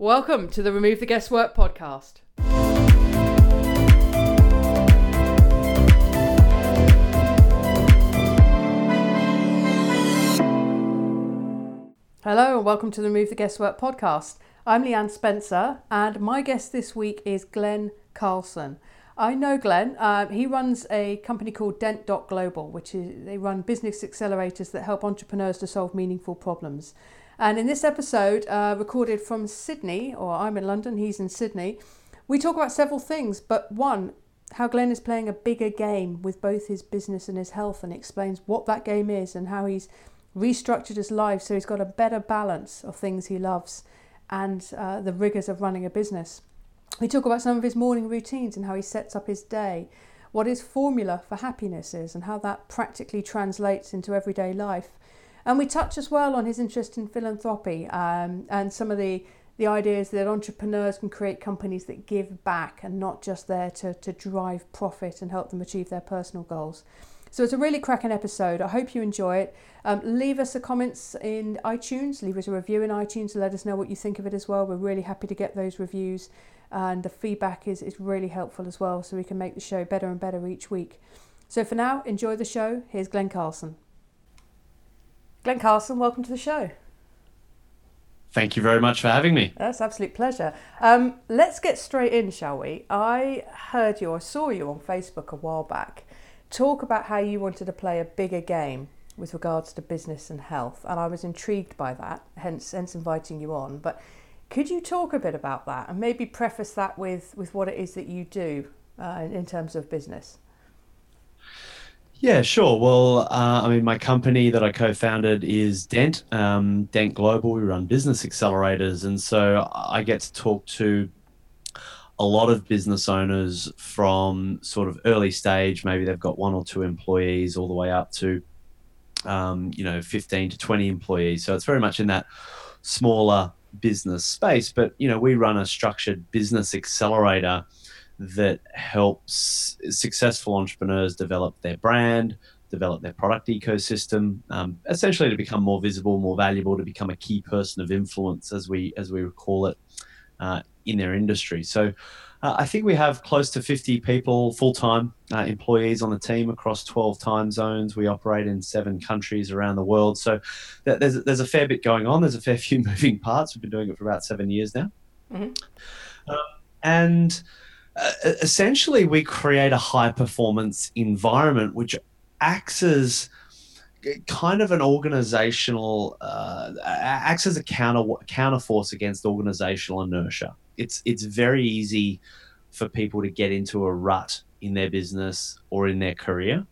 Welcome to the Remove the Guesswork podcast. Hello and welcome to the Remove the Guesswork podcast. I'm Leanne Spencer and my guest this week is Glen Carlson. I know Glen. Uh, he runs a company called Dent Global, which is they run business accelerators that help entrepreneurs to solve meaningful problems. And in this episode, uh, recorded from Sydney, or I'm in London, he's in Sydney, we talk about several things. But one, how Glen is playing a bigger game with both his business and his health, and explains what that game is and how he's restructured his life so he's got a better balance of things he loves and uh, the rigors of running a business. We talk about some of his morning routines and how he sets up his day, what his formula for happiness is, and how that practically translates into everyday life. And we touch as well on his interest in philanthropy um, and some of the, the ideas that entrepreneurs can create companies that give back and not just there to, to drive profit and help them achieve their personal goals. So it's a really cracking episode. I hope you enjoy it. Um, leave us a comments in iTunes, leave us a review in iTunes to let us know what you think of it as well. We're really happy to get those reviews, and the feedback is, is really helpful as well, so we can make the show better and better each week. So for now, enjoy the show. Here's Glen Carlson. Glen Carlson, welcome to the show. Thank you very much for having me. That's absolute pleasure. Um, let's get straight in, shall we? I heard you, I saw you on Facebook a while back talk about how you wanted to play a bigger game with regards to business and health, and I was intrigued by that, hence, hence inviting you on. But could you talk a bit about that and maybe preface that with, with what it is that you do uh, in terms of business? Yeah, sure. Well, uh, I mean, my company that I co-founded is Dent, um, Dent Global. We run business accelerators, and so I get to talk to a lot of business owners from sort of early stage, maybe they've got one or two employees, all the way up to, um, you know, 15 to 20 employees. So it's very much in that smaller business space. But, you know, we run a structured business accelerator that helps successful entrepreneurs develop their brand, develop their product ecosystem, um, essentially to become more visible, more valuable, to become a key person of influence, as we as we call it, uh, in their industry. So uh, I think we have close to 50 people, full time uh, employees on the team across 12 time zones. We operate in seven countries around the world. So th- there's, there's a fair bit going on. There's a fair few moving parts. We've been doing it for about seven years now. Mm-hmm. Uh, and essentially, we create a high performance environment which acts as kind of an organizational uh, acts as a counter counter force against organizational inertia. It's it's very easy for people to get into a rut in their business or in their career.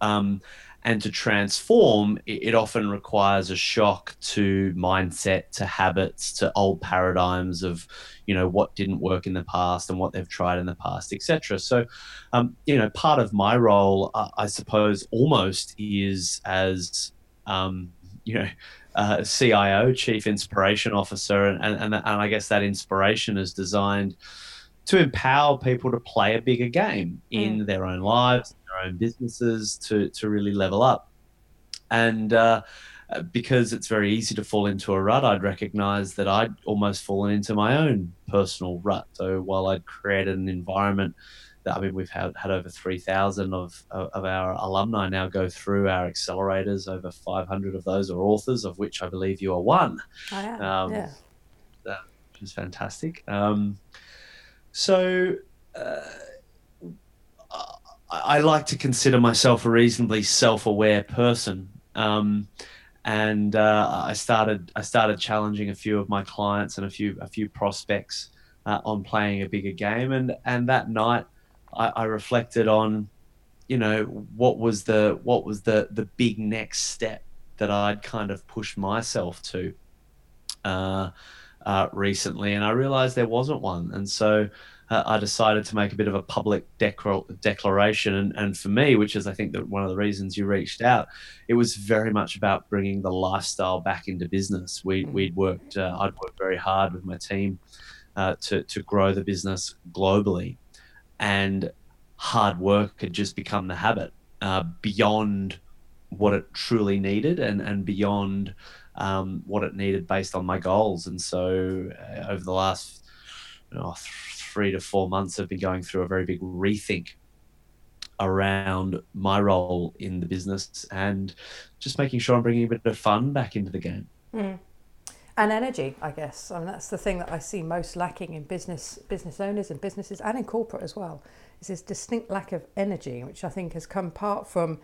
Um, and to transform, it, often requires a shock to mindset, to habits, to old paradigms of, you know, what didn't work in the past and what they've tried in the past, etc. So, um, you know, part of my role, uh, I suppose, almost is as, um, you know, uh, CIO, Chief Inspiration Officer, and, and, and I guess that inspiration is designed to empower people to play a bigger game in mm. their own lives, their own businesses, to to really level up. And uh, because it's very easy to fall into a rut, I'd recognize that I'd almost fallen into my own personal rut. So while I'd created an environment that I mean, we've had, had over 3,000 of, of our alumni now go through our accelerators, over 500 of those are authors, of which I believe you are one. I am, um, yeah. That, which is fantastic. Um, so uh, I, like to consider myself a reasonably self-aware person. Um, and uh, I started I started challenging a few of my clients and a few a few prospects uh, on playing a bigger game. And and that night, I, I, reflected on, you know, what was the what was the the big next step that I'd kind of pushed myself to. Uh, uh, recently, and I realized there wasn't one. And so uh, I decided to make a bit of a public declaration. And, and for me, which is I think that one of the reasons you reached out, it was very much about bringing the lifestyle back into business. We, mm. We'd worked, uh, I'd worked very hard with my team uh, to, to grow the business globally. And hard work had just become the habit uh, beyond what it truly needed and and beyond um, what it needed based on my goals. And so uh, over the last you know, three to four months, I've been going through a very big rethink around my role in the business and just making sure I'm bringing a bit of fun back into the game. Mm. And energy, I guess. I mean, that's the thing that I see most lacking in business business owners and businesses and in corporate as well. Is this distinct lack of energy, which I think has come part from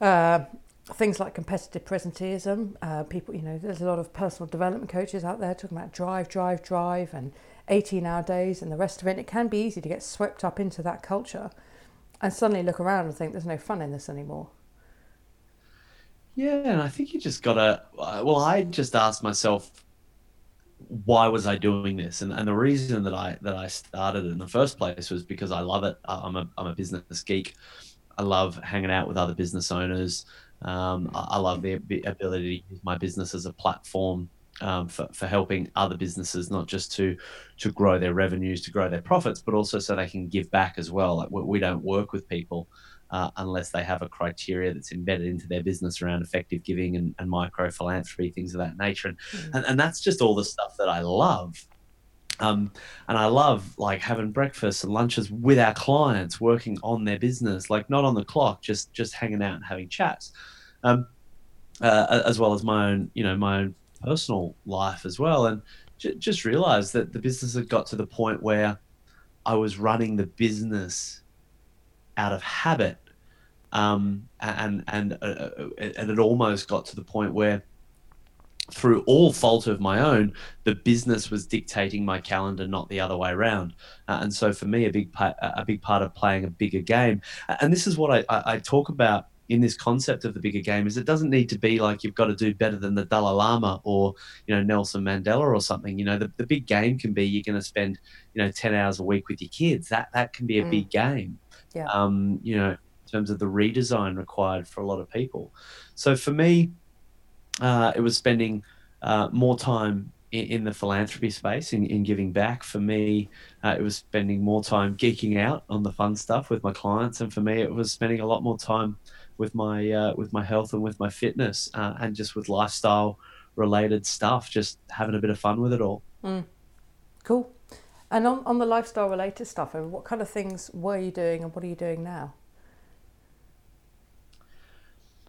uh, things like competitive presenteeism. Uh, people, you know, there's a lot of personal development coaches out there talking about drive, drive, drive, and 18 hour days and the rest of it. It can be easy to get swept up into that culture and suddenly look around and think there's no fun in this anymore. Yeah, and I think you just gotta. Uh, well, I just asked myself, why was I doing this? And and the reason that I that I started in the first place was because I love it. I'm a I'm a business geek. I love hanging out with other business owners. Um, I, I, love the ability to use my business as a platform um, for, for helping other businesses, not just to to grow their revenues, to grow their profits, but also so they can give back as well. Like we, we don't work with people uh, unless they have a criteria that's embedded into their business around effective giving and, and micro philanthropy, things of that nature. And, mm. and, and that's just all the stuff that I love. Um, and I love like having breakfast and lunches with our clients, working on their business, like not on the clock, just just hanging out and having chats, um, uh, as well as my own, you know, my own personal life as well. And j- just realized that the business had got to the point where I was running the business out of habit, um, and and uh, uh, and it almost got to the point where, through all fault of my own, the business was dictating my calendar, not the other way around. Uh, and so for me, a big part, a big part of playing a bigger game, and this is what I, I, I talk about in this concept of the bigger game is it doesn't need to be like you've got to do better than the Dalai Lama or you know Nelson Mandela or something. You know the, the big game can be you're going to spend you know ten hours a week with your kids. That that can be a mm. big game yeah. um, you know, in terms of the redesign required for a lot of people. So for me, uh, it was spending uh, more time in, the philanthropy space, in, in giving back. For me, uh, it was spending more time geeking out on the fun stuff with my clients, and for me, it was spending a lot more time with my uh, with my health and with my fitness, uh, and just with lifestyle related stuff, just having a bit of fun with it all. Mm. Cool. And on, on the lifestyle related stuff, I mean, what kind of things were you doing and what are you doing now?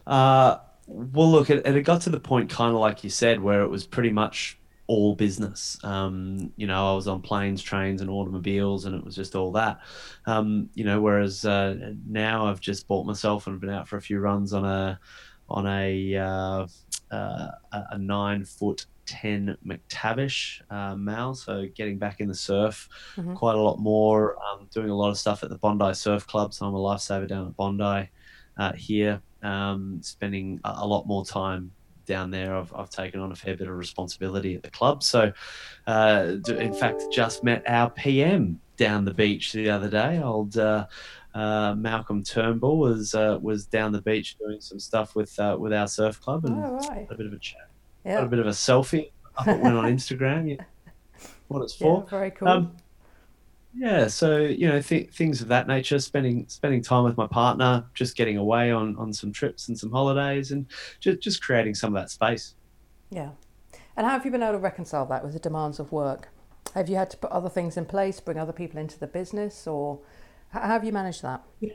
Uh, well, look, it, it got to the point, kind of like you said, where it was pretty much all business. Um, you know, I was on planes, trains, and automobiles, and it was just all that. Um, you know, whereas uh, now I've just bought myself and been out for a few runs on a on a uh, uh, a nine foot 10 McTavish uh, Mal. So getting back in the surf mm-hmm. quite a lot more, um, doing a lot of stuff at the Bondi Surf Club. So I'm a lifesaver down at Bondi uh, here, um, spending a, a, lot more time down there. I've, I've taken on a fair bit of responsibility at the club. So, uh, in fact, just met our PM down the beach the other day. Old uh, uh, Malcolm Turnbull was uh, was down the beach doing some stuff with uh, with our surf club and oh, right. a bit of a chat. Got a bit of a selfie. I went on Instagram. Yeah. What it's for. Yeah, very cool. Um, yeah, so you know th- things of that nature. Spending spending time with my partner, just getting away on on some trips and some holidays, and just just creating some of that space. Yeah, and how have you been able to reconcile that with the demands of work? Have you had to put other things in place, bring other people into the business, or how have you managed that? Yeah.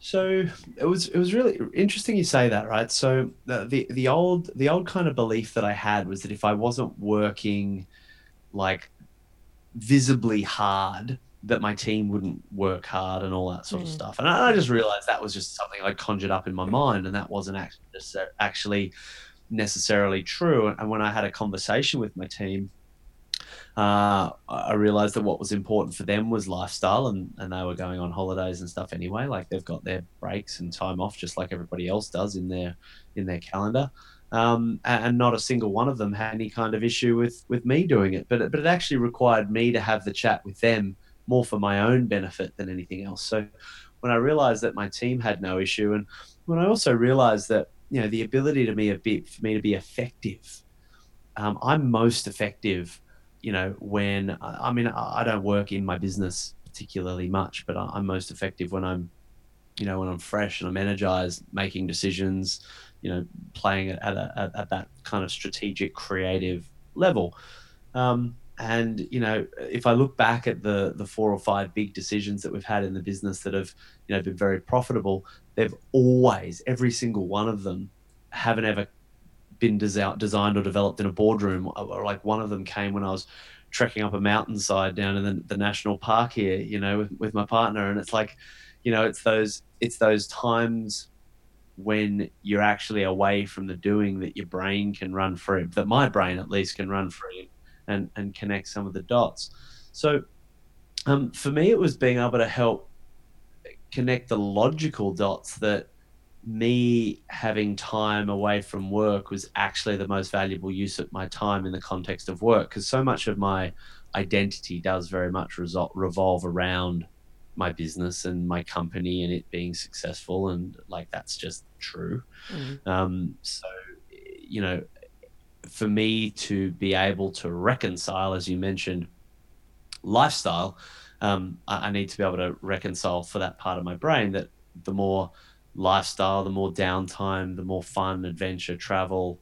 So it was it was really interesting you say that, right? So the, the the old the old kind of belief that I had was that if I wasn't working like visibly hard, that my team wouldn't work hard and all that sort mm. of stuff. And I, I, just realized that was just something I conjured up in my mind, and that wasn't actually actually necessarily true. And when I had a conversation with my team, uh, I realized that what was important for them was lifestyle, and, and they were going on holidays and stuff anyway. Like they've got their breaks and time off, just like everybody else does in their in their calendar. Um, and not a single one of them had any kind of issue with with me doing it. But but it actually required me to have the chat with them more for my own benefit than anything else. So when I realized that my team had no issue, and when I also realized that you know the ability to me a bit for me to be effective, um, I'm most effective you know, when I mean, I don't work in my business particularly much, but I'm most effective when I'm you know, when I'm fresh and I'm energized, making decisions, you know, playing at, a, at, at that kind of strategic, creative level. Um, and you know, if I look back at the the four or five big decisions that we've had in the business that have you know been very profitable, they've always every single one of them haven't ever been designed or developed in a boardroom. Or like one of them came when I was trekking up a mountainside down in the, the national park here, you know, with, with my partner, and it's like, you know, it's those it's those times when you're actually away from the doing that your brain can run free, that my brain at least can run free and, and connect some of the dots. So um, for me, it was being able to help connect the logical dots that me having time away from work was actually the most valuable use of my time in the context of work because so much of my identity does very much resol- revolve around my business and my company and it being successful and like that's just true mm-hmm. um, so you know for me to be able to reconcile as you mentioned lifestyle um, I, I, need to be able to reconcile for that part of my brain that the more lifestyle the more downtime the more fun adventure travel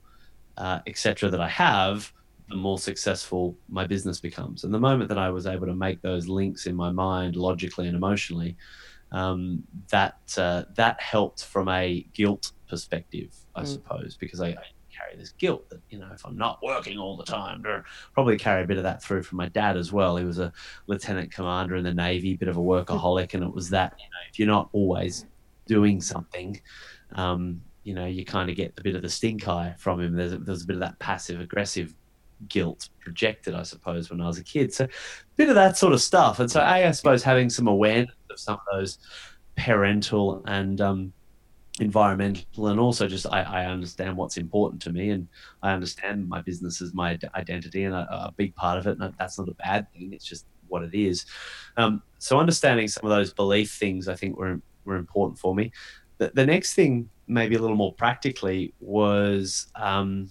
uh, etc that i have the more successful my business becomes. And the moment that I was able to make those links in my mind, logically and emotionally, um, that uh, that helped from a guilt perspective, I mm. suppose, because I, I, carry this guilt that you know if I'm not working all the time, probably carry a bit of that through from my dad as well. He was a lieutenant commander in the navy, bit of a workaholic, and it was that you know if you're not always doing something. Um, you know, you kind of get a bit of the stink eye from him. There's a, there's a bit of that passive aggressive guilt projected, I suppose, when I was a kid. So a bit of that sort of stuff. And so a, I suppose having some awareness of some of those parental and um, environmental and also just I, I, understand what's important to me and I understand my business is my identity and a, a big part of it. And that's not a bad thing. It's just what it is. Um, so understanding some of those belief things, I think were, were important for me. The, the next thing, maybe a little more practically, was um,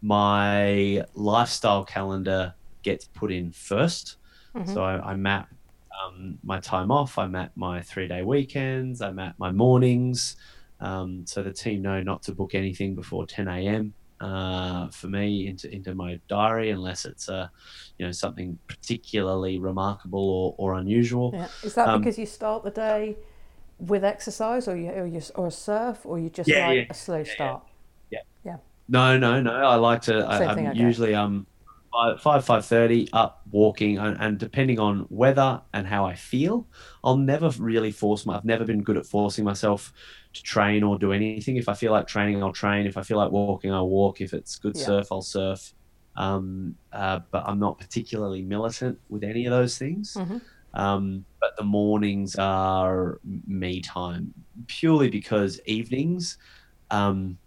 my lifestyle calendar gets put in 1st mm-hmm. So I, I map um, my time off, I map my three day weekends, I map my mornings. Um, so the team know not to book anything before 10 a.m. Uh, for me into into my diary unless it's uh, you know something particularly remarkable or, or unusual. Yeah. Is that um, because you start the day with exercise, or you or, you, or a surf, or you just yeah, like yeah, a slow start? Yeah, yeah. No, no, no. I like to. Same I, am usually um five five thirty up walking, and, and, depending on weather and how I feel, I'll never really force my. I've never been good at forcing myself to train or do anything. If I feel like training, I'll train. If I feel like walking, I'll walk. If it's good yeah. surf, I'll surf. Um, uh, but I'm not particularly militant with any of those things. Mm-hmm. Um, but the mornings are me time purely because evenings. Um,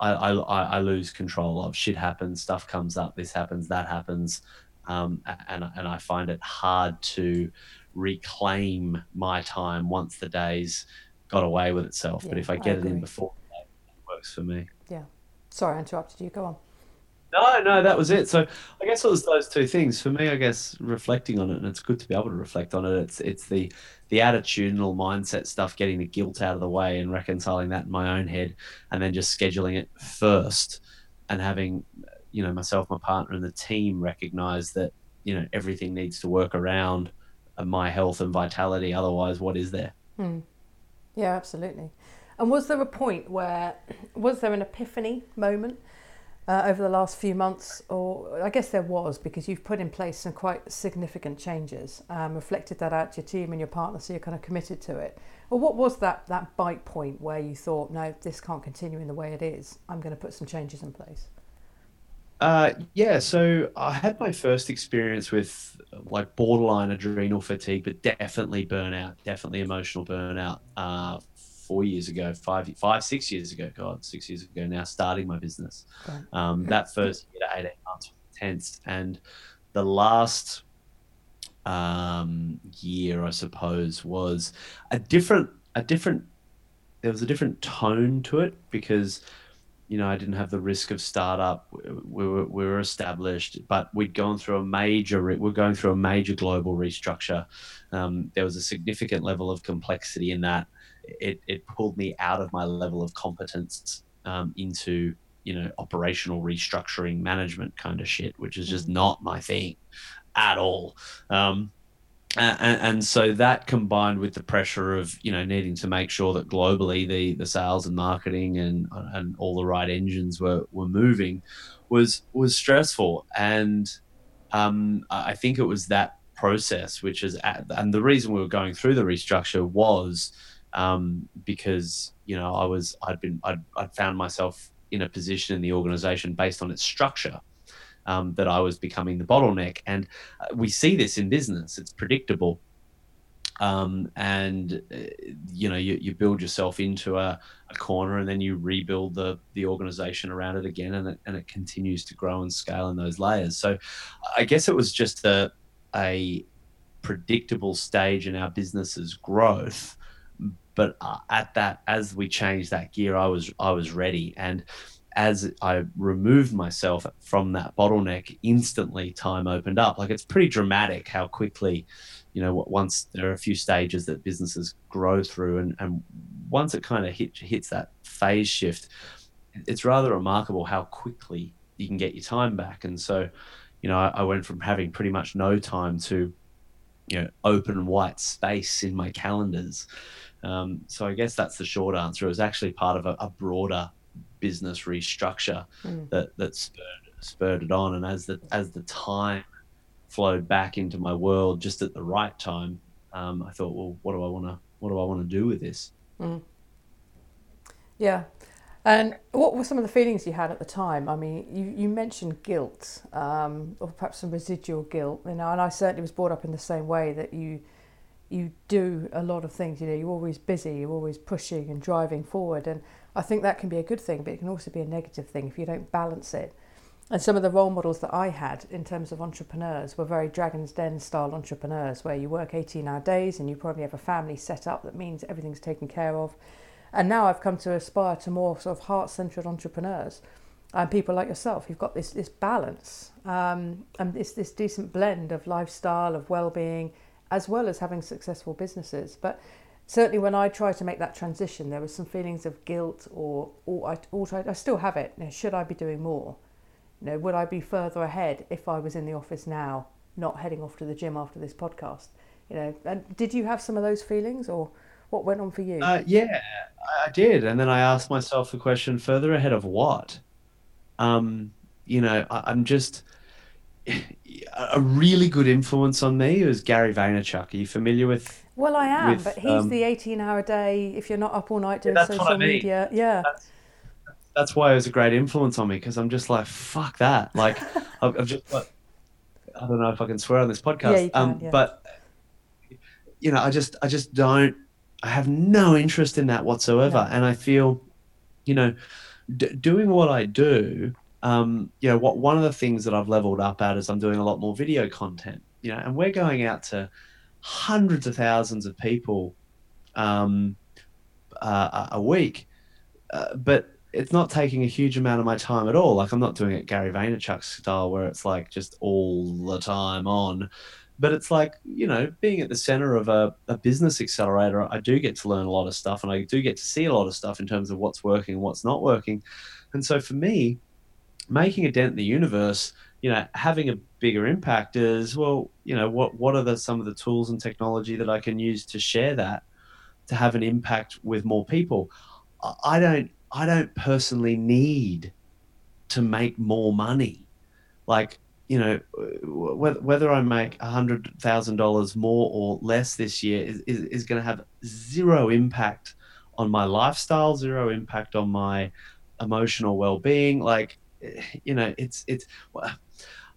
I, I, I lose control of shit happens, stuff comes up, this happens, that happens, um, and and I find it hard to reclaim my time once the day's got away with itself. Yeah, but if I get I it in before, it works for me. Yeah. Sorry, I interrupted you. Go on. No, no, that was it. So I guess it was those two things for me. I guess reflecting on it, and it's good to be able to reflect on it. It's it's the the attitudinal mindset stuff, getting the guilt out of the way and reconciling that in my own head, and then just scheduling it first, and having you know myself, my partner, and the team recognize that you know everything needs to work around my health and vitality. Otherwise, what is there? Hmm. Yeah, absolutely. And was there a point where was there an epiphany moment? Uh, over the last few months, or I guess there was because you've put in place some quite significant changes, um, reflected that out to your team and your partner, so you're kind of committed to it. Well, what was that that bite point where you thought, no, this can't continue in the way it is? I'm going to put some changes in place. Uh, yeah, so I had my first experience with like borderline adrenal fatigue, but definitely burnout, definitely emotional burnout uh, four years ago, five, five, six years ago. God, six years ago now, starting my business. Um, that first year to eighteen months was intense, and the last um, year, I suppose, was a different, a different. There was a different tone to it because you know, I didn't have the risk of startup. We were, we were established, but we'd gone through a major, we're going through a major global restructure. Um, there was a significant level of complexity in that it, it pulled me out of my level of competence um, into you know operational restructuring management kind of shit which is just mm. not my thing at all um, and, and, so that combined with the pressure of you know needing to make sure that globally the the sales and marketing and and all the right engines were were moving was was stressful and um, I think it was that process which is at, and the reason we were going through the restructure was um, because you know I was I'd been I'd, I'd found myself in a position in the organization based on its structure um, that I was becoming the bottleneck. And uh, we see this in business, it's predictable. Um, and uh, you know you, you build yourself into a, a, corner and then you rebuild the the organization around it again and it, and it continues to grow and scale in those layers so i guess it was just a a predictable stage in our business's growth but uh, at that as we changed that gear i was i was ready and as I removed myself from that bottleneck, instantly time opened up. Like it's pretty dramatic how quickly, you know, once there are a few stages that businesses grow through, and, and once it kind of hit, hits that phase shift, it's rather remarkable how quickly you can get your time back. And so, you know, I, I went from having pretty much no time to, you know, open white space in my calendars. Um, so I guess that's the short answer. It was actually part of a, a broader business restructure mm. that that spurred spurred it on. And as the as the time flowed back into my world just at the right time, um, I thought, well, what do I want to what do I want to do with this? Mm. Yeah. And what were some of the feelings you had at the time? I mean, you, you mentioned guilt, um, or perhaps some residual guilt, you know, and I certainly was brought up in the same way that you you do a lot of things. You know, you're always busy, you're always pushing and driving forward, and I think that can be a good thing, but it can also be a negative thing if you don't balance it. And some of the role models that I had in terms of entrepreneurs were very Dragon's Den style entrepreneurs, where you work 18 hour days and you probably have a family set up that means everything's taken care of. And now I've come to aspire to more sort of heart centered entrepreneurs and people like yourself who've got this, this balance um, and this, this decent blend of lifestyle, of well being, as well as having successful businesses. But certainly when I tried to make that transition, there was some feelings of guilt or, or I, or I still have it. You know, should I be doing more? You know, would I be further ahead if I was in the office now, not heading off to the gym after this podcast? You know, and did you have some of those feelings or what went on for you? Uh, yeah, I did. And then I asked myself the question further ahead of what? Um, you know, I, I'm just a really good influence on me is Gary Vaynerchuk. Are you familiar with well, I am, with, but he's um, the 18 hour day. If you're not up all night doing yeah, social I mean. media, yeah. That's, that's, why it was a great influence on me because I'm just like, fuck that. Like, I've, I've, just, like, I don't know if I can swear on this podcast, yeah, can, um, yeah. but you know, I just, I just don't, I have no interest in that whatsoever. And I feel, you know, d- doing what I do, um, you know, what one of the things that I've leveled up at is I'm doing a lot more video content, you know, and we're going out to, hundreds of thousands of people um, uh, a week, uh, but it's not taking a huge amount of my time at all. Like I'm not doing it Gary Vaynerchuk style where it's like just all the time on. But it's like, you know, being at the center of a, a business accelerator, I do get to learn a lot of stuff and I do get to see a lot of stuff in terms of what's working and what's not working. And so for me, making a dent in the universe you know, having a bigger impact is well, you know, what what are the some of the tools and technology that I can use to share that to have an impact with more people. I don't I don't personally need to make more money. Like, you know, whether, whether I make a hundred thousand dollars more or less this year is, is, is going to have zero impact on my lifestyle, zero impact on my emotional well-being. Like, you know, it's, it's,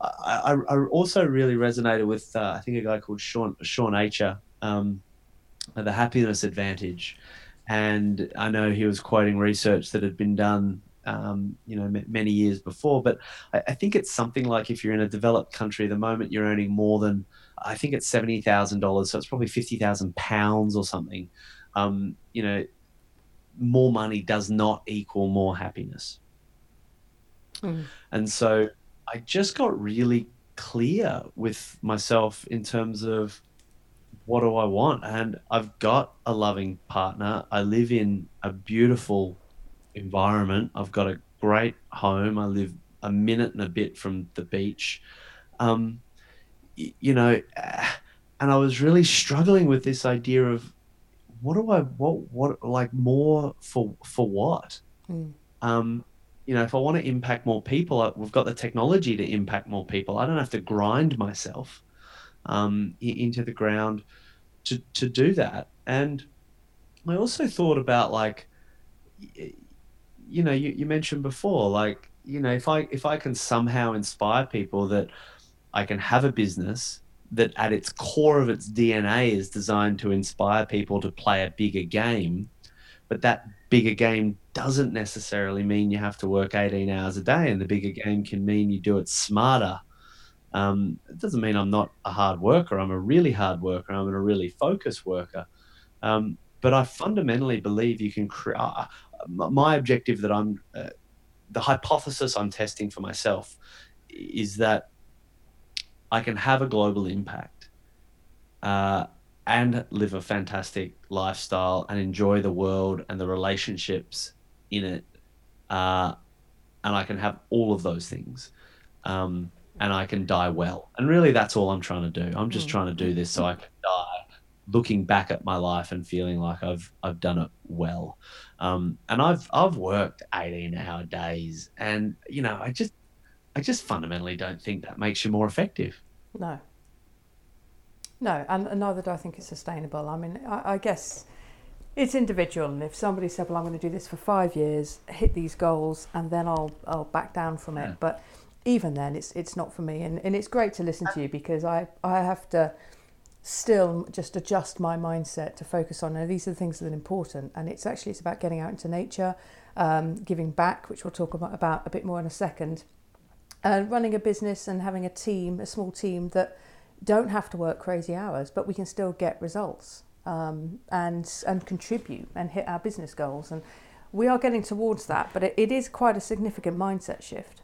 I, I also really resonated with uh, I think a guy called Shawn Shawn Achor, um, the happiness advantage, and I know he was quoting research that had been done. Um, you know, m- many years before, but I, I, think it's something like if you're in a developed country, the moment you're earning more than, I think it's seventy thousand dollars, so it's probably fifty thousand pounds or something. Um, you know, more money does not equal more happiness, mm. and so I just got really clear with myself in terms of what do I want? And I've got a loving partner. I live in a beautiful environment. I've got a great home. I live a minute and a bit from the beach. Um, you know, and I was really struggling with this idea of what do I what what like more for for what? Mm. Um, you know, if I want to impact more people, we've got the technology to impact more people. I don't have to grind myself um, into the ground to to do that. And I also thought about like, you know, you, you mentioned before, like, you know, if I if I can somehow inspire people that I can have a business that at its core of its DNA is designed to inspire people to play a bigger game, but that bigger game doesn't necessarily mean you have to work 18 hours a day, and the bigger game can mean you do it smarter um, it doesn't mean I'm not a hard worker. I'm a really hard worker. I'm a really focused worker. Um, but I fundamentally believe you can create. My objective that I'm, uh, the hypothesis I'm testing for myself, is that I can have a global impact, uh, and live a fantastic lifestyle and enjoy the world and the relationships in it, uh, and I can have all of those things. Um, and I can die well. And really, that's all I'm trying to do. I'm just mm. trying to do this so I looking back at my life and feeling like I've I've done it well. Um, and I've I've worked 18 hour days, and you know, I just I just fundamentally don't think that makes you more effective. No. No, and neither do I think it's sustainable. I mean, I, I guess it's individual and if somebody said well i'm going to do this for five years hit these goals and then i'll i'll back down from it yeah. but even then, it's it's not for me. And, and it's great to listen to you because I, I have to still just adjust my mindset to focus on now, these are the things that are important. And it's actually it's about getting out into nature, um, giving back, which we'll talk about, about a bit more in a second, and running a business and having a team, a small team that don't have to work crazy hours, but we can still get results um, and and contribute and hit our business goals. And we are getting towards that, but it, it is quite a significant mindset shift.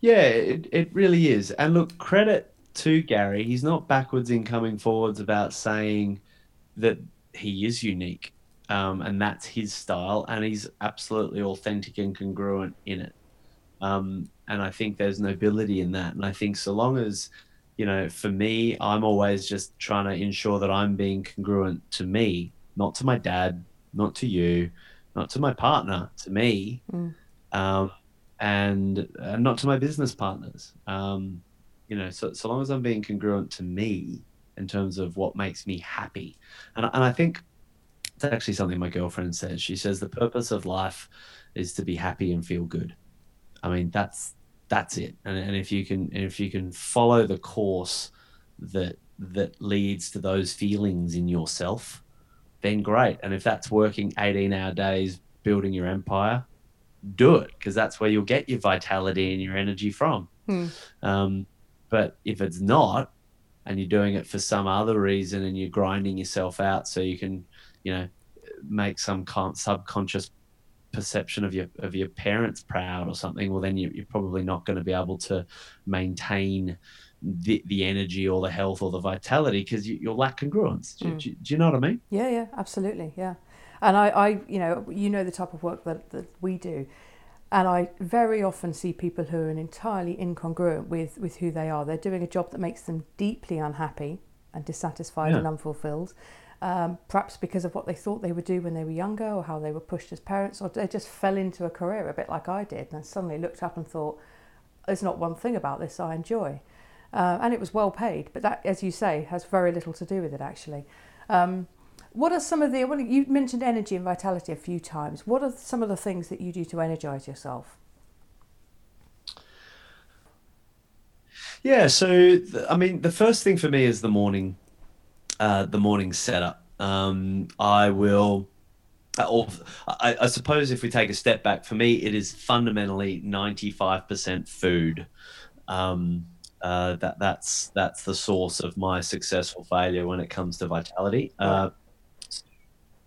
Yeah, it, it really is. And look, credit to Gary. He's not backwards in coming forwards about saying that he is unique um, and that's his style. And he's absolutely authentic and congruent in it. Um, and I think there's nobility in that. And I think so long as, you know, for me, I'm always just trying to ensure that I'm being congruent to me, not to my dad, not to you, not to my partner, to me. Mm. Um, and uh, not to my business partners. Um, you know, so, so long as I'm being congruent to me in terms of what makes me happy. And, and I think it's actually something my girlfriend says. She says the purpose of life is to be happy and feel good. I mean, that's that's it. And, and if you can if you can follow the course that that leads to those feelings in yourself, then great. And if that's working 18 hour days building your empire, do it because that's where you'll get your vitality and your energy from. Hmm. Um, but if it's not, and you're doing it for some other reason and you're grinding yourself out so you can, you know, make some kind subconscious perception of your of your parents proud or something, well then you, are probably not going to be able to maintain the, the energy or the health or the vitality because you, will lack congruence. Do, mm. do, do, you know what I mean? Yeah, yeah, absolutely, yeah. And I, I, you know, you know the type of work that, that we do. And I very often see people who are entirely incongruent with, with who they are. They're doing a job that makes them deeply unhappy and dissatisfied yeah. and unfulfilled. Um, perhaps because of what they thought they would do when they were younger or how they were pushed as parents, or they just fell into a career a bit like I did and suddenly looked up and thought, there's not one thing about this I enjoy. Uh, and it was well paid, but that, as you say, has very little to do with it actually. Um, what are some of the, well, you mentioned energy and vitality a few times. What are some of the things that you do to energize yourself? Yeah, so I mean, the first thing for me is the morning, uh, the morning setup. Um, I will, uh, or I, I, suppose if we take a step back, for me, it is fundamentally ninety-five percent food. Um, uh, that that's that's the source of my successful failure when it comes to vitality. Uh,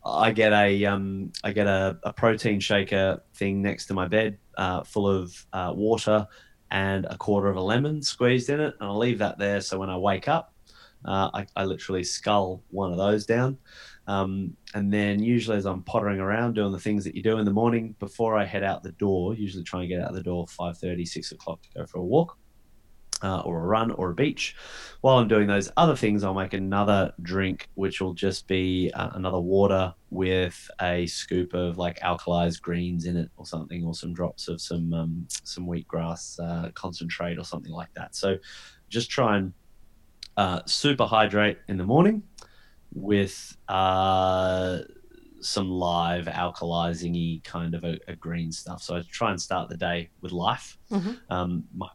I get a um, I get a, a, protein shaker thing next to my bed, uh, full of uh, water and a quarter of a lemon squeezed in it, and I'll leave that there. So when I wake up, Uh, I, I literally scull one of those down. Um, and then usually as I'm pottering around doing the things that you do in the morning before I head out the door, usually try and get out the door 5.30, 6 o'clock to go for a walk uh, or a run or a beach. While I'm doing those other things, I'll make another drink, which will just be uh, another water with a scoop of like alkalized greens in it or something, or some drops of some um, some wheatgrass uh, concentrate or something like that. So just try and uh, super hydrate in the morning with uh, some live alkalizing kind of a, a, green stuff. So I try and start the day with life. Mm-hmm. Um, my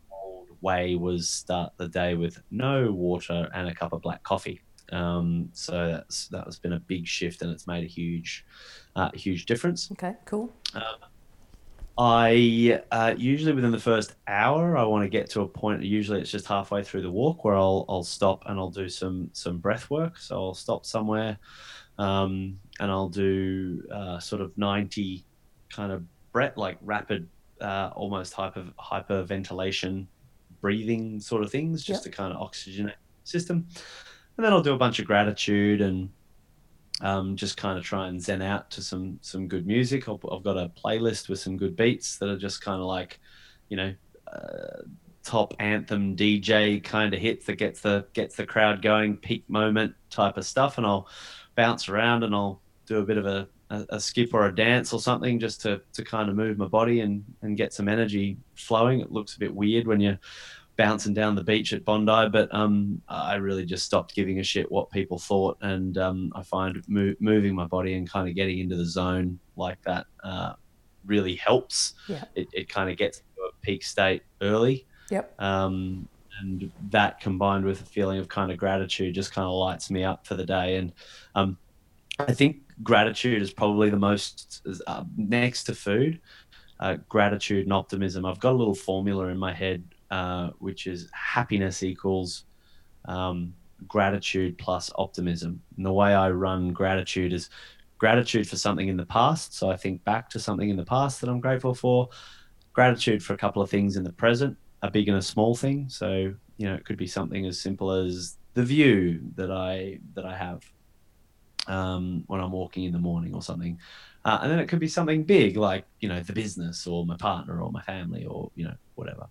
way was start the day with no water and a cup of black coffee. Um, so that's that has been a big shift, and it's made a huge, uh, huge difference. Okay, cool. Um, I uh, usually within the first hour, I want to get to a point. Usually, it's just halfway through the walk where I'll I'll stop and I'll do some some breath work. So I'll stop somewhere, um, and I'll do uh, sort of ninety kind of breath, like rapid, uh, almost hyper hyperventilation breathing sort of things just yep. to kind of oxygenate the system. And then I'll do a bunch of gratitude and um, just kind of try and zen out to some some good music. i have got a playlist with some good beats that are just kind of like, you know, uh, top anthem DJ kind of hits that gets the gets the crowd going, peak moment type of stuff. And I'll bounce around and I'll do a bit of a, a, a skip or a dance or something just to, to kind of move my body and, and get some energy flowing. It looks a bit weird when you're bouncing down the beach at Bondi, but um, I really just stopped giving a shit what people thought. And um, I find mo- moving my body and kind of getting into the zone like that uh, really helps. Yeah. It, it kind of gets to a peak state early. Yep. Um, and that combined with a feeling of kind of gratitude just kind of lights me up for the day. And um, I think gratitude is probably the most uh, next to food. Uh, gratitude and optimism. I've got a little formula in my head, uh, which is happiness equals um, gratitude plus optimism. And the way I run gratitude is gratitude for something in the past. So I think back to something in the past that I'm grateful for. Gratitude for a couple of things in the present, a big and a small thing. So you know, it could be something as simple as the view that I that I have um, when I'm walking in the morning or something. Uh, and then it could be something big like, you know, the business or my partner or my family or, you know, whatever.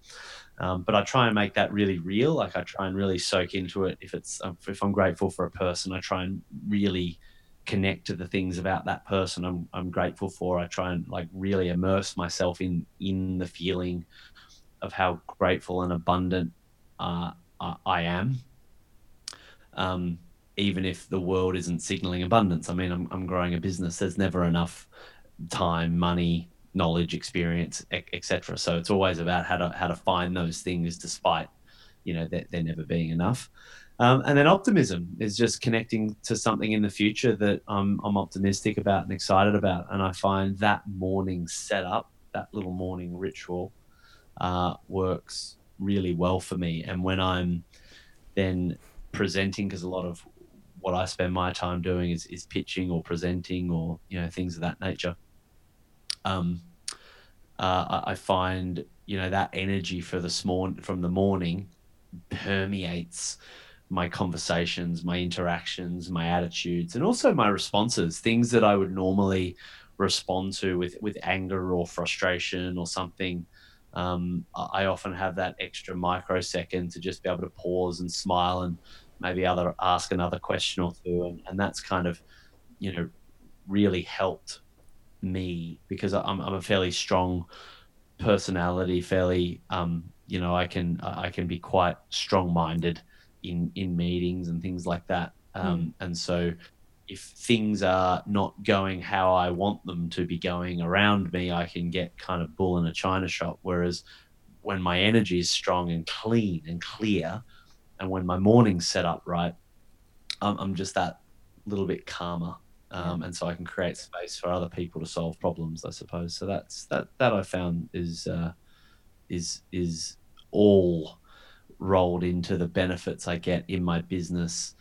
Um, but I try and make that really real. Like I try and really soak into it. If it's, um, if I'm grateful for a person, I try and really connect to the things about that person I'm, I'm grateful for. I try and like really immerse myself in, in the feeling of how grateful and abundant uh, I am. Um, even if the world isn't signaling abundance. I mean, I'm, I'm growing a business. There's never enough time, money, knowledge, experience, etc. So it's always about how to how to find those things, despite you know there, there never being enough. Um, and then optimism is just connecting to something in the future that I'm, I'm optimistic about and excited about. And I find that morning setup, that little morning ritual, uh, works really well for me. And when I'm then presenting, because a lot of what I spend my time doing is, is pitching or presenting or you know things of that nature. Um, uh, I find you know that energy for the small from the morning permeates my conversations, my interactions, my attitudes, and also my responses. Things that I would normally respond to with with anger or frustration or something. Um, I often have that extra microsecond to just be able to pause and smile and maybe other ask another question or two, and, and that's kind of you know really helped me because I'm I'm a fairly strong personality, fairly um, you know I can I can be quite strong minded in in meetings and things like that, um, mm. and so if things are not going how I want them to be going around me, I can get kind of bull in a china shop. Whereas when my energy is strong and clean and clear, and when my morning's set up right, I'm, I'm just that little bit calmer. Um, and so I can create space for other people to solve problems, I suppose. So that's that that I found is uh, is is all rolled into the benefits I get in my business.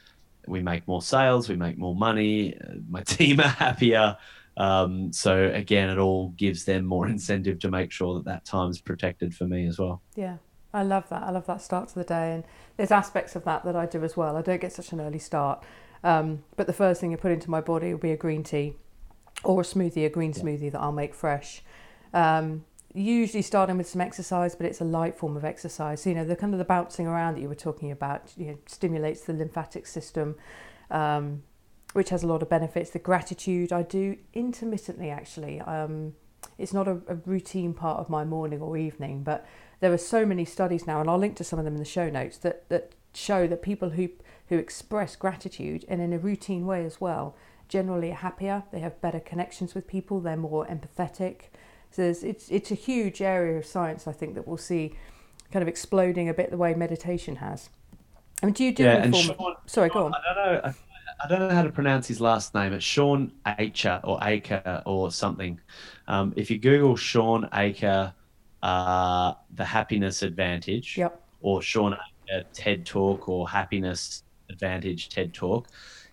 We make more sales, we make more money, uh, my team are happier. Um, so again, it all gives them more incentive to make sure that that time's protected for me as well. Yeah, I love that. I love that start to the day, and there's aspects of that that I do as well. I don't get such an early start, um, but the first thing I put into my body will be a green tea or a smoothie, a green yeah. smoothie that I'll make fresh. Um, usually starting with some exercise, but it's a light form of exercise. So, you know, the kind of the bouncing around that you were talking about, you know, stimulates the lymphatic system, um, which has a lot of benefits. The gratitude I do intermittently, actually. Um, it's not a, a routine part of my morning or evening, but there are so many studies now, and I'll link to some of them in the show notes that that show that people who who express gratitude and in a routine way as well generally are happier. They have better connections with people. They're more empathetic. So it's it's a huge area of science I think that we'll see kind of exploding a bit the way meditation has. I mean, do you do yeah, and Shawn, of, sorry, Shawn, go on. I don't know. I don't know how to pronounce his last name. It's Shawn Achor or Acre or something. Um, if you Google Shawn Achor, uh, the Happiness Advantage, yep. or Achor TED Talk or Happiness Advantage TED Talk,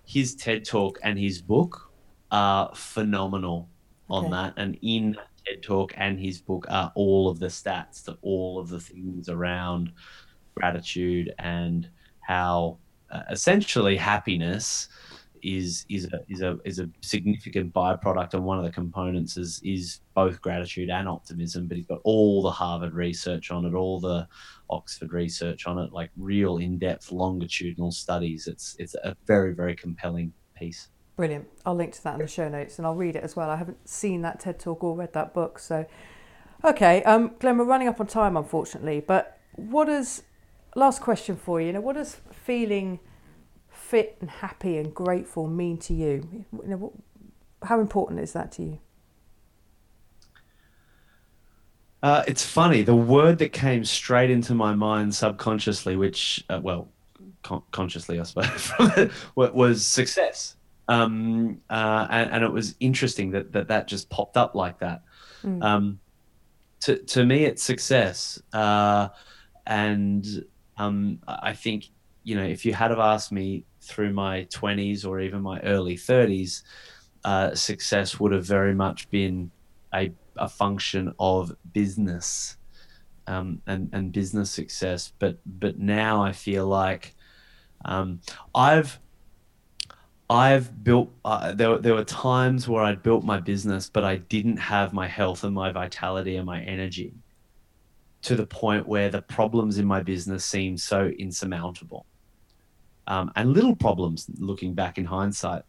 his TED Talk and his book are phenomenal on okay. that. And in TED Talk and his book are all of the stats to all of the things around gratitude and how uh, essentially happiness is is a is a is a significant byproduct and one of the components is is both gratitude and optimism but he's got all the harvard research on it all the oxford research on it like real in-depth longitudinal studies it's it's a very very compelling piece Brilliant. I'll link to that in the show notes and I'll read it as well. I haven't seen that TED Talk or read that book. So, okay, um, Glen, we're running up on time, unfortunately. But what is, last question for you, you know, what does feeling fit and happy and grateful mean to you? you know, how important is that to you? Uh, it's funny. The word that came straight into my mind subconsciously, which, uh, well, con- consciously, I suppose, was success um, uh, and, and, it was interesting that, that that just popped up like that. Mm. Um, to, to me, it's success. Uh, and um, I think, you know, if you had have asked me through my 20s or even my early 30s, uh, success would have very much been a, a function of business um, and, and business success. But, but now I feel like um, I've I've built. Uh, there, there were times where I'd built my business, but I didn't have my health and my vitality and my energy to the point where the problems in my business seemed so insurmountable. Um, and little problems, looking back in hindsight.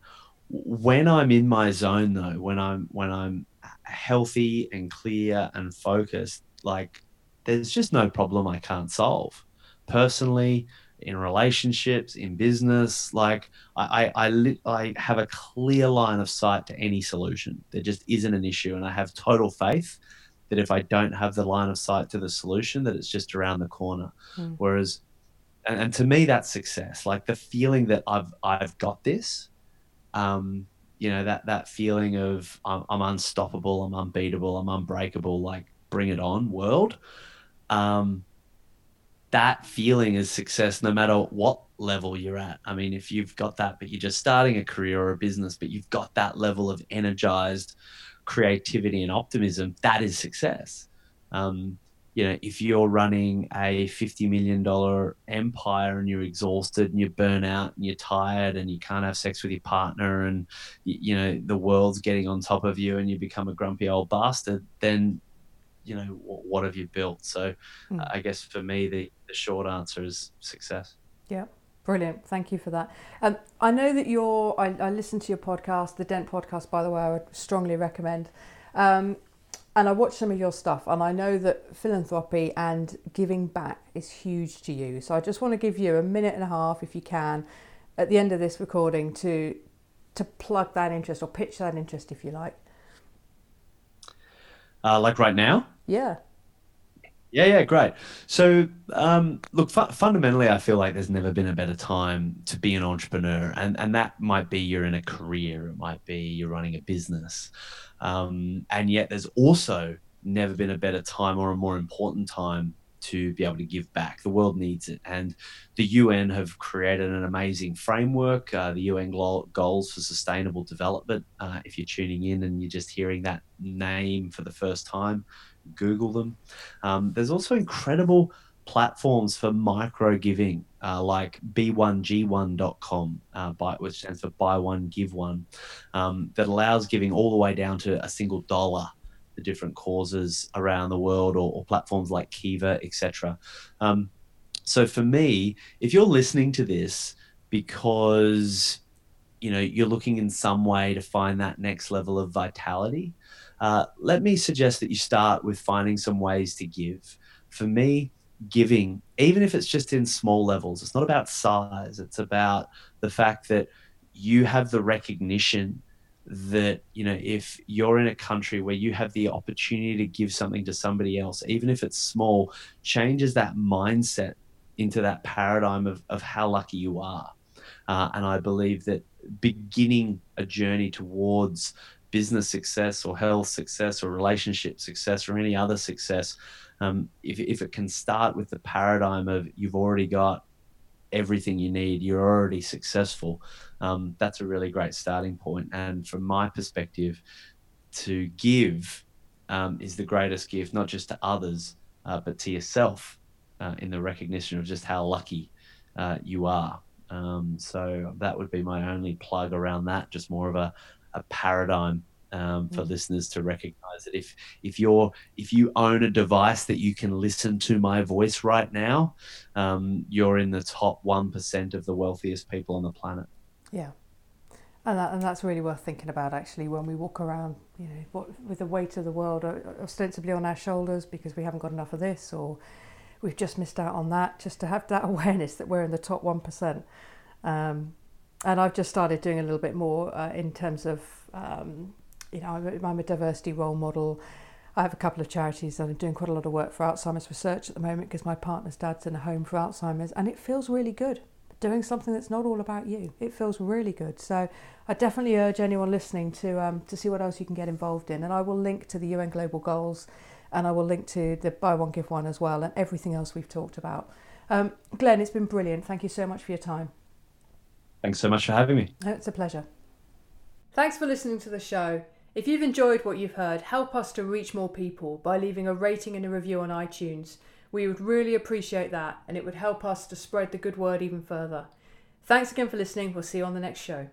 When I'm in my zone, though, when I'm when I'm healthy and clear and focused, like there's just no problem I can't solve. Personally, in relationships, in business. Like I, I, I, I, have a clear line of sight to any solution. There just isn't an issue, and I have total faith that if I don't have the line of sight to the solution, that it's just around the corner. Mm. Whereas, and, and, to me, that's success. Like the feeling that I've I've got this. Um, you know that that feeling of I'm, I'm unstoppable, I'm unbeatable, I'm unbreakable. Like bring it on, world. Um, that feeling is success no matter what level you're at. I mean, if you've got that, but you're just starting a career or a business, but you've got that level of energized creativity and optimism, that is success. Um, you know, if you're running a $50 million empire and you're exhausted and you burn out and you're tired and you can't have sex with your partner and, you know, the world's getting on top of you and you become a grumpy old bastard, then you know what have you built? So mm. i guess for me the, the short answer is success. Yeah. Brilliant. Thank you for that. Um, i know that you're I, I listened to your podcast the dent podcast by the way i would strongly recommend. Um, and i watched some of your stuff and i know that philanthropy and giving back is huge to you so i just want to give you a minute and a half if you can at the end of this recording to to plug that interest or pitch that interest if you like uh, like right now yeah. Yeah, yeah, great. So, um, look, fu- fundamentally, I feel like there's never been a better time to be an entrepreneur, and and that might be you're in a career, it might be you're running a business, um, and yet there's also never been a better time or a more important time to be able to give back. The world needs it. And the UN have created an amazing framework, uh, the UN Goals for Sustainable Development. Uh, if you're tuning in and you're just hearing that name for the first time, Google them. Um, there's also incredible platforms for micro giving, uh, like b1g1.com, uh, which stands for buy one, give one, um, that allows giving all the way down to a single dollar for different causes around the world, or, or platforms like Kiva, etc. Um, so for me, if you're listening to this because you know you're looking in some way to find that next level of vitality, uh, let me suggest that you start with finding some ways to give. For me, giving, even if it's just in small levels, it's not about size. It's about the fact that you have the recognition that you know if you're in a country where you have the opportunity to give something to somebody else even if it's small changes that mindset into that paradigm of, of how lucky you are uh, and i believe that beginning a journey towards business success or health success or relationship success or any other success um, if, if it can start with the paradigm of you've already got everything you need, you're already successful, um, that's a really great starting point. And from my perspective, to give um, is the greatest gift, not just to others, uh, but to yourself uh, in the recognition of just how lucky uh, you are. Um, so that would be my only plug around that, just more of a, a paradigm um, for mm. listeners to recognize that if if you're if you own a device that you can listen to my voice right now, um, you're in the top one percent of the wealthiest people on the planet. Yeah, and that, and that's really worth thinking about actually when we walk around, you know, what, with the weight of the world uh, ostensibly on our shoulders because we haven't got enough of this or we've just missed out on that. Just to have that awareness that we're in the top one percent. Um, and I've just started doing a little bit more uh, in terms of um, you know, I'm, I'm a diversity role model. I have a couple of charities and I'm doing quite a lot of work for Alzheimer's research at the moment because my partner's dad's in a home for Alzheimer's and it feels really good doing something that's not all about you. It feels really good. So I definitely urge anyone listening to um, to see what else you can get involved in. And I will link to the UN Global Goals and I will link to the Buy One Give One as well and everything else we've talked about. Um, Glen, it's been brilliant. Thank you so much for your time. Thanks so much for having me. It's a pleasure. Thanks for listening to the show. If you've enjoyed what you've heard, help us to reach more people by leaving a rating and a review on iTunes. We would really appreciate that and it would help us to spread the good word even further. Thanks again for listening. We'll see you on the next show.